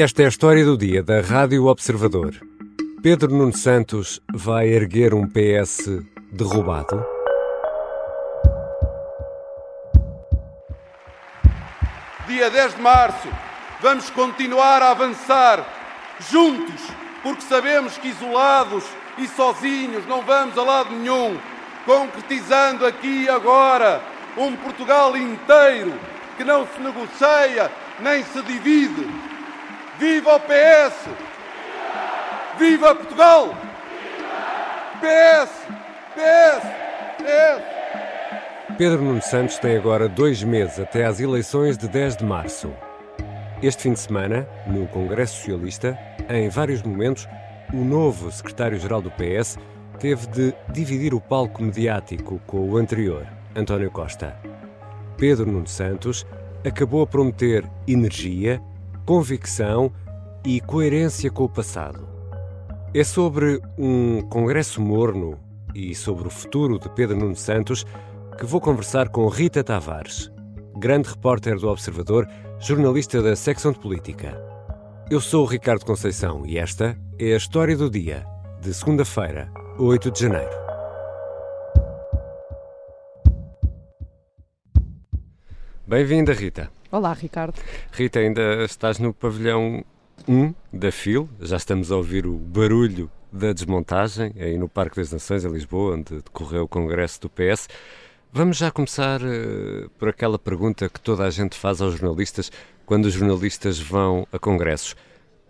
Esta é a história do dia da Rádio Observador. Pedro Nuno Santos vai erguer um PS derrubado? Dia 10 de março, vamos continuar a avançar juntos, porque sabemos que isolados e sozinhos não vamos a lado nenhum, concretizando aqui e agora um Portugal inteiro que não se negocia nem se divide Viva o PS! Viva Portugal! PS! PS! PS! Pedro Nuno Santos tem agora dois meses até às eleições de 10 de março. Este fim de semana, no Congresso Socialista, em vários momentos, o novo secretário-geral do PS teve de dividir o palco mediático com o anterior, António Costa. Pedro Nuno Santos acabou a prometer energia convicção e coerência com o passado. É sobre um congresso morno e sobre o futuro de Pedro Nuno Santos que vou conversar com Rita Tavares, grande repórter do Observador, jornalista da secção de política. Eu sou o Ricardo Conceição e esta é a história do dia, de segunda-feira, 8 de janeiro. Bem-vinda, Rita. Olá, Ricardo. Rita, ainda estás no pavilhão 1 da FIL, já estamos a ouvir o barulho da desmontagem aí no Parque das Nações, em Lisboa, onde decorreu o congresso do PS. Vamos já começar uh, por aquela pergunta que toda a gente faz aos jornalistas quando os jornalistas vão a congressos.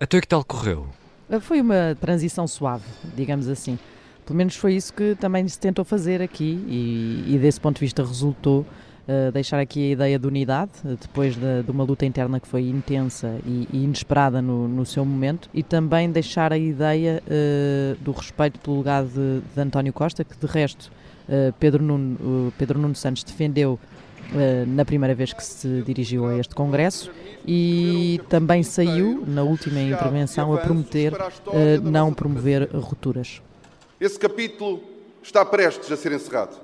Até que tal correu? Eh, foi uma transição suave, digamos assim. Pelo menos foi isso que também se tentou fazer aqui e, e desse ponto de vista resultou Uh, deixar aqui a ideia de unidade, uh, depois de, de, uma luta interna que foi intensa e, e inesperada no, no, seu momento, e também deixar a ideia uh, do respeito pelo legado de, de, António Costa, que de resto Pedro, Nuno, Pedro Nuno Santos defendeu na primeira vez que se dirigiu a este Congresso e também saiu, na última intervenção, a prometer não promover rupturas. Esse capítulo está prestes a ser encerrado.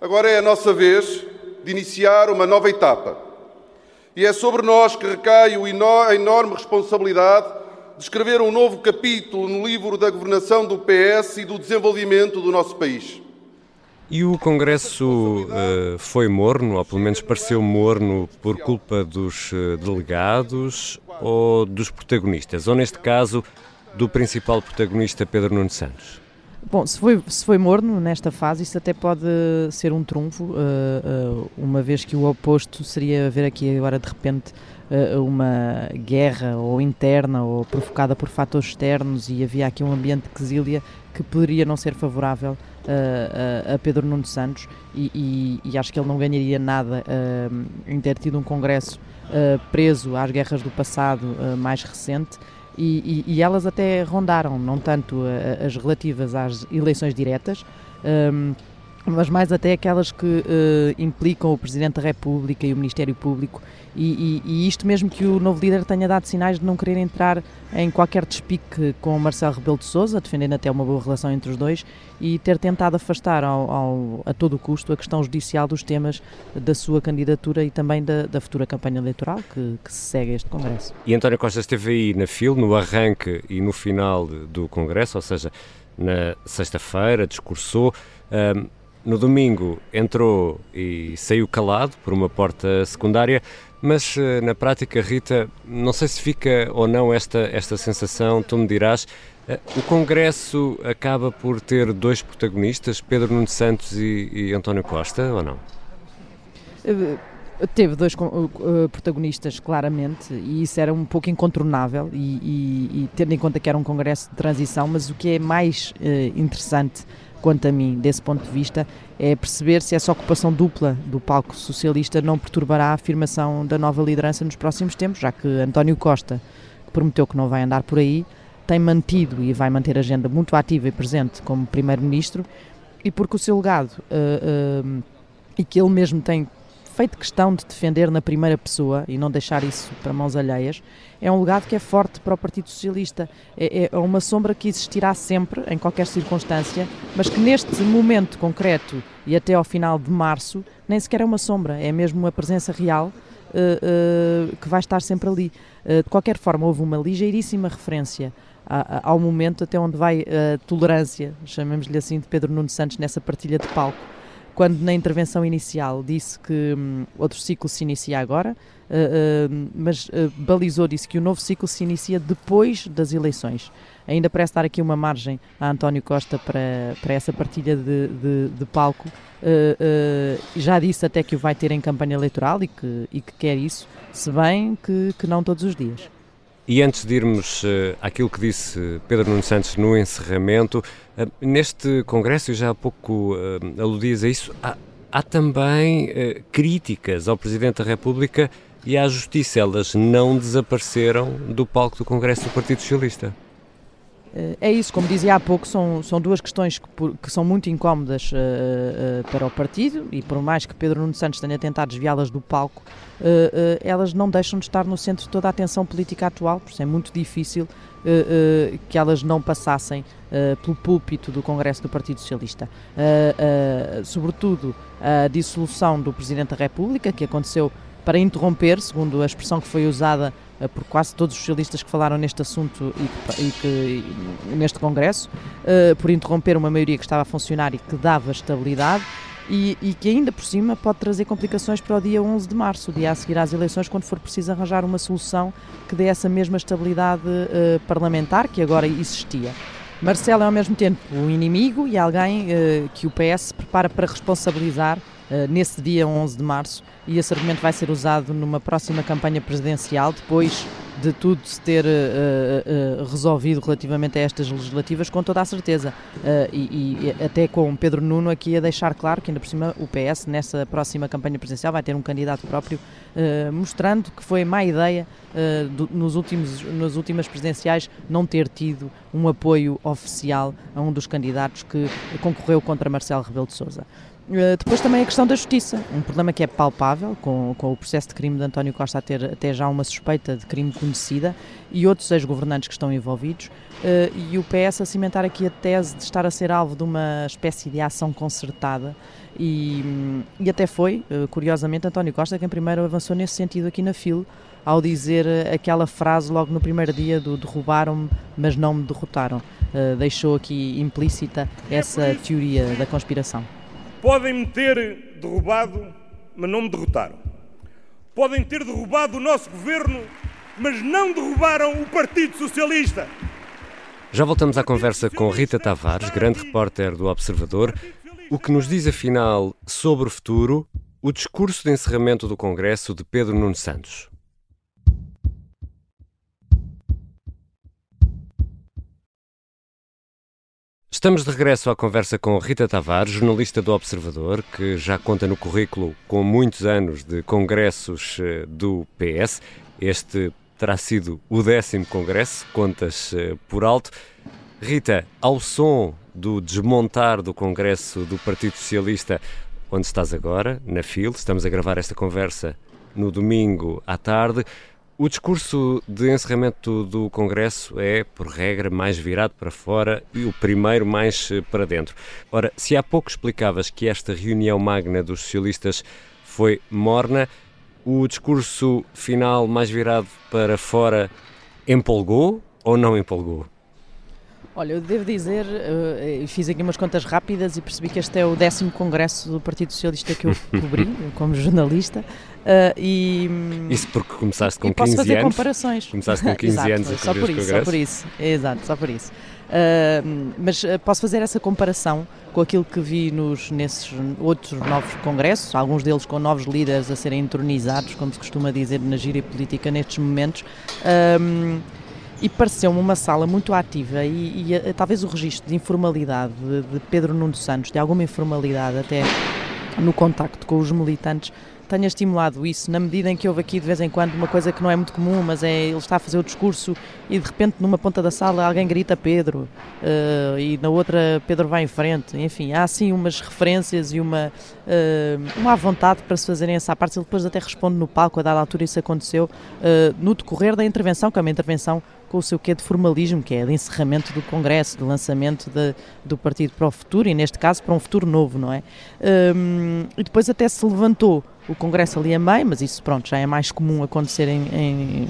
Agora é a nossa vez de iniciar uma nova etapa. E é sobre nós que recai a enorme responsabilidade de escrever um novo capítulo no livro da governação do PS e do desenvolvimento do nosso país. E o Congresso uh, foi morno, ou pelo menos pareceu morno, por culpa dos uh, delegados ou dos protagonistas? Ou, neste caso, do principal protagonista, Pedro Nuno Santos? Bom, se foi, se foi morno nesta fase, isso até pode ser um trunfo, uh, uh, uma vez que o oposto seria ver aqui agora de repente uh, uma guerra ou interna ou provocada por fatores externos e havia aqui um ambiente de quesília que poderia não ser favorável a, a Pedro Nuno Santos e, e, e, acho que ele não ganharia nada em ter tido um congresso preso às guerras do passado mais recente e, e, e, elas até rondaram, não tanto a, as relativas às eleições diretas, um, mas mais até aquelas que uh, implicam o Presidente da República e o Ministério Público, e, e, e, isto mesmo que o novo líder tenha dado sinais de não querer entrar em qualquer despique com Marcelo Rebelo de Sousa, defendendo até uma boa relação entre os dois, e ter tentado afastar ao, ao, a todo custo a questão judicial dos temas da sua candidatura e também da, da futura campanha eleitoral que, que, se segue a este Congresso. E António Costa esteve aí na FIL, no arranque e no final do Congresso, ou seja, na sexta-feira, discursou. Um, no domingo entrou e saiu calado por uma porta secundária, mas eh, na prática, Rita, não sei se fica ou não esta, esta sensação, tu me dirás. Eh, o Congresso acaba por ter dois protagonistas, Pedro Nuno Santos e, e António Costa, ou não? Eh, teve dois protagonistas, claramente, e isso era um pouco incontornável, e, e, e, tendo em conta que era um congresso de transição, mas o que é mais interessante quanto a mim, desse ponto de vista, é perceber se essa ocupação dupla do palco socialista não perturbará a afirmação da nova liderança nos próximos tempos, já que António Costa, que prometeu que não vai andar por aí, tem mantido e vai manter a agenda muito ativa e presente como Primeiro-Ministro, e porque o seu legado uh, uh, e que ele mesmo tem feito questão de defender na primeira pessoa e não deixar isso para mãos alheias, é um legado que é forte para o Partido Socialista. É, é uma sombra que existirá sempre, em qualquer circunstância, mas que neste momento concreto e até ao final de março, nem sequer é uma sombra, é mesmo uma presença real que vai estar sempre ali. de qualquer forma, houve uma ligeiríssima referência ao momento até onde vai a tolerância, chamemos-lhe assim, de Pedro Nuno Santos nessa partilha de palco quando na intervenção inicial disse que hum, outro ciclo se inicia agora, uh, uh, mas uh, balizou, disse que o novo ciclo se inicia depois das eleições. Ainda parece dar aqui uma margem a António Costa para, para essa partilha de, de, de palco. já disse até que o vai ter em campanha eleitoral e que, e que quer isso, se bem que, que não todos os dias. E antes de irmos uh, àquilo que disse Pedro Nuno Santos no encerramento, uh, neste congresso, e já há pouco uh, aludias a isso, há, há também uh, críticas ao Presidente da República e à Justiça. Elas não desapareceram do palco do Congresso do Partido Socialista. Eh, é isso, como dizia há pouco, são, são duas questões que, que são muito incómodas uh, uh, para o partido e por mais que Pedro Nuno Santos tenha tentado desviá-las do palco, uh, elas não deixam de estar no centro de toda a atenção política atual, por isso é muito difícil que elas não passassem pelo púlpito do Congresso do Partido Socialista. sobretudo a dissolução do Presidente da República, que aconteceu para interromper, segundo a expressão que foi usada por quase todos os socialistas que falaram neste assunto e que, e que e neste Congresso, uh, por interromper uma maioria que estava a funcionar e que dava estabilidade. E, e, que ainda por cima pode trazer complicações para o dia 11 de março, o dia a seguir às eleições, quando for preciso arranjar uma solução que dê essa mesma estabilidade uh, parlamentar que agora existia. Marcelo é ao mesmo tempo o inimigo e alguém que o PS prepara para responsabilizar nesse dia 11 de março e esse argumento vai ser usado numa próxima campanha presidencial, depois de tudo se ter uh, uh, resolvido relativamente a estas legislativas, com toda a certeza. Uh, e, e, até com Pedro Nuno aqui a deixar claro que, ainda por cima, o PS, nessa próxima campanha presidencial, vai ter um candidato próprio, mostrando que foi má ideia, do, nos últimos, nas últimas presidenciais, não ter tido um apoio oficial a um dos candidatos que concorreu contra Marcelo Rebelo de Sousa. Uh, depois também a questão da justiça, um problema que é palpável, com, com o processo de crime de António Costa a ter até já uma suspeita de crime conhecida e outros ex-governantes que estão envolvidos, uh, e o PS a cimentar aqui a tese de estar a ser alvo de uma espécie de ação concertada, e, e até foi, uh, curiosamente, António Costa quem primeiro avançou nesse sentido aqui na FIL, ao dizer aquela frase logo no primeiro dia do derrubaram-me, mas não me derrotaram. deixou aqui implícita essa teoria da conspiração. Podem-me ter derrubado, mas não me derrotaram. Podem ter derrubado o nosso governo, mas não derrubaram o Partido Socialista. Já voltamos à conversa com Rita Tavares, grande repórter do Observador. O que nos diz afinal sobre o futuro, o discurso de encerramento do Congresso de Pedro Nuno Santos. Estamos de regresso à conversa com Rita Tavares, jornalista do Observador, que já conta no currículo com muitos anos de congressos eh, do PS. Este terá sido o décimo congresso, contas eh, por alto. Rita, ao som do desmontar do congresso do Partido Socialista, onde estás agora, na FIL, estamos a gravar esta conversa no domingo à tarde. O discurso de encerramento do Congresso é, por regra, mais virado para fora e o primeiro mais eh, para dentro. Ora, se há pouco explicavas que esta reunião magna dos socialistas foi morna, o discurso final mais virado para fora empolgou ou não empolgou? Olha, eu devo dizer, uh, fiz aqui umas contas rápidas e percebi que este é o décimo congresso do Partido Socialista que eu cobri como jornalista. Uh, e, isso porque começaste com 15 posso fazer anos? comparações. Começaste com 15 Exato, anos a só por isso, só por isso. Exato, só por isso. Uh, mas posso fazer essa comparação com aquilo que vi nos, nesses outros novos congressos, alguns deles com novos líderes a serem entronizados, como se costuma dizer na gíria política nestes momentos e pareceu-me uma sala muito ativa e, e, eh, talvez o registro de informalidade de, de Pedro Nuno Santos, de alguma informalidade até no contacto com os militantes, tenha estimulado isso, na medida em que houve aqui de vez em quando uma coisa que não é muito comum, mas é ele está a fazer o discurso e de repente numa ponta da sala alguém grita Pedro uh, e na outra Pedro vai em frente. Enfim, há assim umas referências e uma, uh, uma vontade para se fazerem essa parte. Ele depois até responde no palco, a dada altura isso aconteceu, uh, no decorrer da intervenção, que é uma intervenção com o seu quê de formalismo, que é de encerramento do Congresso, de lançamento de, do Partido para o Futuro, e neste caso para um futuro novo, não é? Um, e depois até se levantou o Congresso ali a meio, mas isso pronto, já é mais comum acontecer em, em,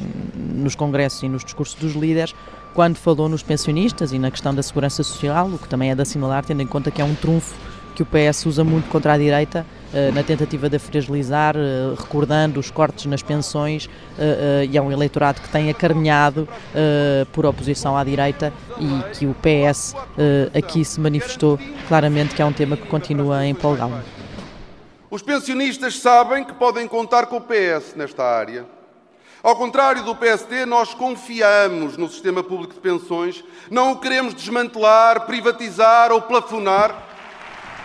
nos congressos e nos discursos dos líderes, quando falou nos pensionistas e na questão da segurança social, o que também é de assinalar, tendo em conta que é um trunfo que o PS usa muito contra a direita, eh, na tentativa de fragilizar, eh, recordando os cortes nas pensões, eh, e é um eleitorado que tem acarinhado por oposição à direita e que o PS aqui se manifestou claramente que é um tema que continua a empolgá-lo. Os pensionistas sabem que podem contar com o PS nesta área. Ao contrário do PSD, nós confiamos no sistema público de pensões, não o queremos desmantelar, privatizar ou plafonar.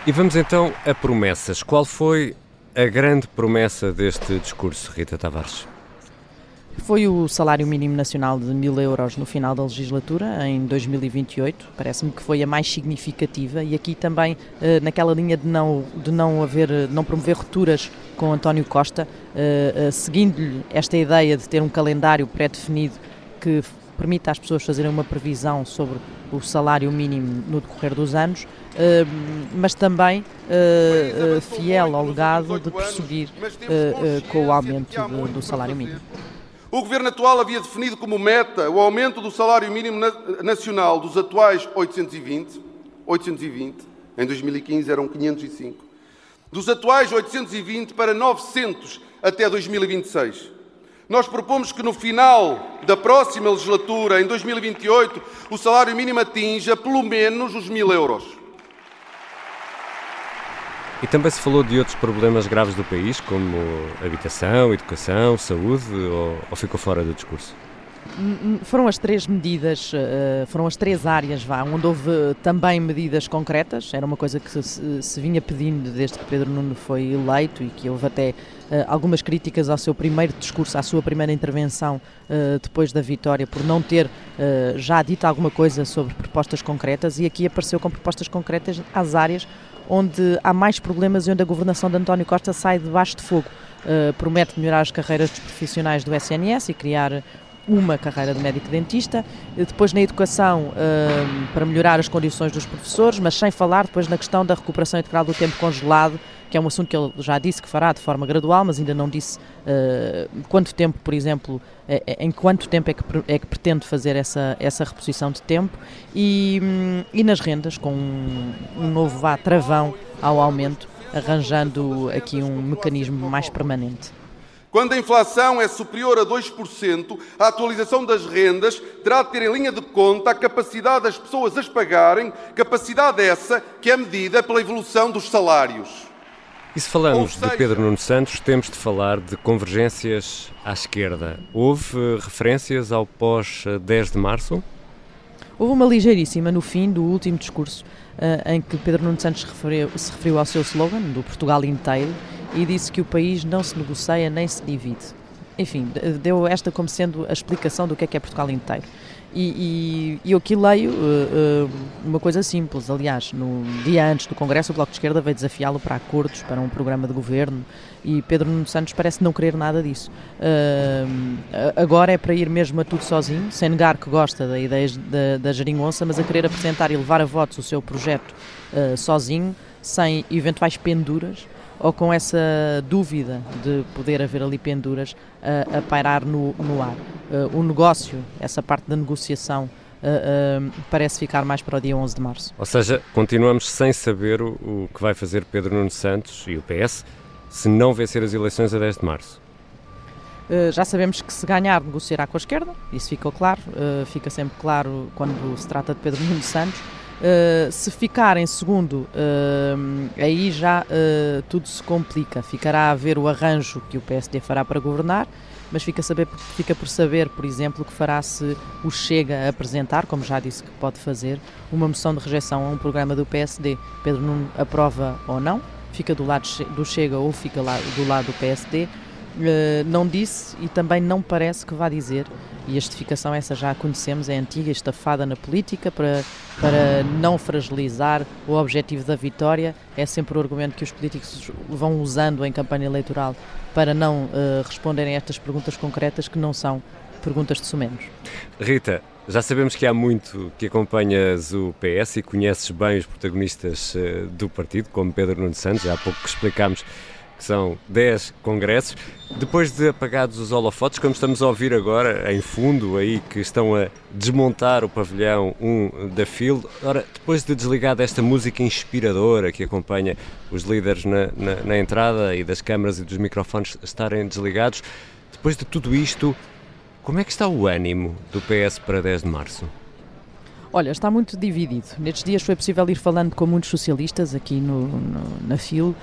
E vamos então a promessas. Qual foi a grande promessa deste discurso, Rita Tavares? Foi o salário mínimo nacional de mil euros no final da legislatura, em 2028. Parece-me que foi a mais significativa e aqui também eh, naquela linha de não, de não haver, não promover rupturas com António Costa, eh, eh, seguindo-lhe esta ideia de ter um calendário pré-definido que permita às pessoas fazerem uma previsão sobre o salário mínimo no decorrer dos anos, mas também fiel ao legado de prosseguir com o aumento do salário mínimo. O governo atual havia definido como meta o aumento do salário mínimo nacional dos atuais 820, 820, em 2015 eram 505, dos atuais 820 para 900 até 2026. Nós propomos que no final da próxima legislatura, em 2028, o salário mínimo atinja pelo menos os mil euros. E também se falou de outros problemas graves do país, como habitação, educação, saúde, ou, ou ficou fora do discurso? Foram as três medidas, eh, foram as três áreas, vá, onde houve também medidas concretas. Era uma coisa que se, vinha pedindo desde que Pedro Nuno foi eleito e que houve até eh, algumas críticas ao seu primeiro discurso, à sua primeira intervenção eh, depois da vitória, por não ter já dito alguma coisa sobre propostas concretas. E aqui apareceu com propostas concretas às áreas onde há mais problemas e onde a governação de António Costa sai debaixo de fogo. Uh, promete melhorar as carreiras dos profissionais do SNS e criar uma carreira de médico-dentista, depois na educação uh, para melhorar as condições dos professores, mas sem falar depois na questão da recuperação integral do tempo congelado, que é um assunto que ele já disse que fará de forma gradual, mas ainda não disse uh, quanto tempo, por exemplo, é, em quanto tempo é que, é que pretende fazer essa, essa reposição de tempo e, um, e nas rendas, com um, um novo vá travão ao aumento, arranjando aqui um mecanismo mais permanente. Quando a inflação é superior a 2%, a atualização das rendas terá de ter em linha de conta a capacidade das pessoas as pagarem, capacidade essa que é medida pela evolução dos salários. E se falamos seja... de Pedro Nuno Santos, temos de falar de convergências à esquerda. Houve referências ao pós-10 de março? Houve uma ligeiríssima no fim do último discurso, uh, em que Pedro Nuno Santos referiu, se referiu ao seu slogan, do Portugal inteiro, e disse que o país não se negocia nem se divide. Enfim, deu esta como sendo a explicação do que é que é Portugal inteiro. E, e, eu aqui leio uh, uh, uma coisa simples, aliás, no dia antes do Congresso o Bloco de Esquerda veio desafiá-lo para acordos, para um programa de governo e Pedro Nuno Santos parece não querer nada disso. Uh, agora é para ir mesmo a tudo sozinho, sem negar que gosta da ideia da, da geringonça, mas a querer apresentar e levar a votos o seu projeto sozinho, sem eventuais penduras ou com essa dúvida de poder haver ali penduras a, a pairar no, no ar. Uh, o negócio, essa parte da negociação, uh, uh, parece ficar mais para o dia 11 de março. Ou seja, continuamos sem saber o, o que vai fazer Pedro Nuno Santos e o PS se não vencer as eleições a 10 de março. Já sabemos que se ganhar negociará com a esquerda, isso ficou claro, fica sempre claro quando se trata de Pedro Nuno Santos. Uh, se ficar em segundo, uh, aí já uh, tudo se complica. Ficará a ver o arranjo que o PSD fará para governar, mas fica, saber, fica por saber, por exemplo, que fará se o Chega apresentar, como já disse que pode fazer, uma moção de rejeição a um programa do PSD. Pedro Nuno aprova ou não, fica do lado do Chega ou fica lá do lado do PSD. Não disse e também não parece que vá dizer e a justificação essa já a conhecemos, é antiga, estafada na política para, para não fragilizar o objetivo da vitória, é sempre o argumento que os políticos vão usando em campanha eleitoral para não uh, responderem a estas perguntas concretas que não são perguntas de sumenos. Rita, já sabemos que há muito que acompanhas o PS e conheces bem os protagonistas uh, do partido, como Pedro Nuno Santos, já há pouco que explicámos são 10 congressos. Depois de apagados os holofotes, como estamos a ouvir agora, em fundo, aí que estão a desmontar o pavilhão 1 da Field, ora, depois de desligar desta música inspiradora que acompanha os líderes na, na, na entrada e das câmaras e dos microfones estarem desligados, depois de tudo isto, como é que está o ânimo do PS para 10 de março? Olha, está muito dividido. Nestes dias foi possível ir falando com muitos socialistas aqui no, no na FIL uh,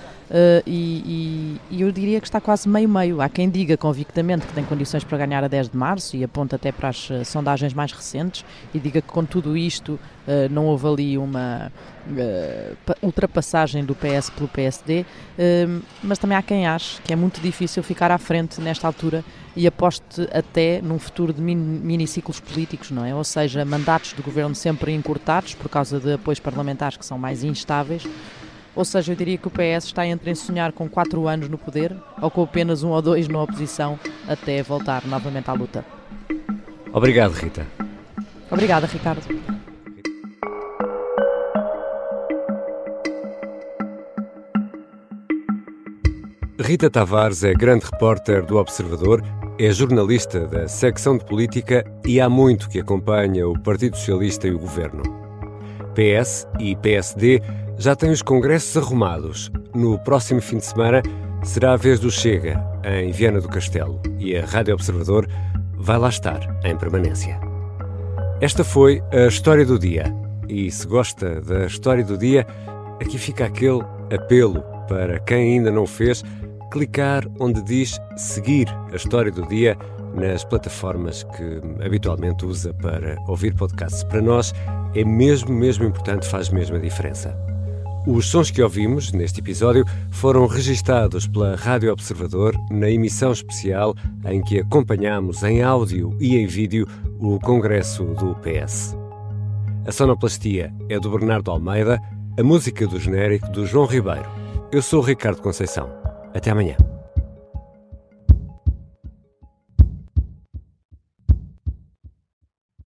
e, e, e, eu diria que está quase meio-meio. Há quem diga convictamente que tem condições para ganhar a 10 de março e aponta até para as sondagens mais recentes e diga que com tudo isto uh, não houve ali uma ultrapassagem do PS pelo PSD, mas também há quem ache que é muito difícil ficar à frente nesta altura e aposte até num futuro de miniciclos políticos, não é? Ou seja, mandatos de governo sempre encurtados por causa de apoios parlamentares que são mais instáveis. Ou seja, eu diria que o PS está entre sonhar com quatro anos no poder ou com apenas um ou dois na oposição até voltar novamente à luta. Obrigado, Rita. Obrigada, Ricardo. Rita Tavares é grande repórter do Observador é jornalista da secção de política e há muito que acompanha o Partido Socialista e o governo. PS e PSD já têm os congressos arrumados. No próximo fim de semana será a vez do Chega, em Viana do Castelo, e a Rádio Observador vai lá estar, em permanência. Esta foi a história do dia. E se gosta da história do dia, aqui fica aquele apelo para quem ainda não fez clicar onde diz seguir a história do dia nas plataformas que habitualmente usa para ouvir podcasts. Para nós é mesmo, mesmo importante, faz mesmo a diferença. Os sons que ouvimos neste episódio foram registados pela Rádio Observador na emissão especial em que acompanhamos em áudio e em vídeo o Congresso do PS. A sonoplastia é do Bernardo Almeida, a música do genérico do João Ribeiro. Eu sou Ricardo Conceição. Até amanhã.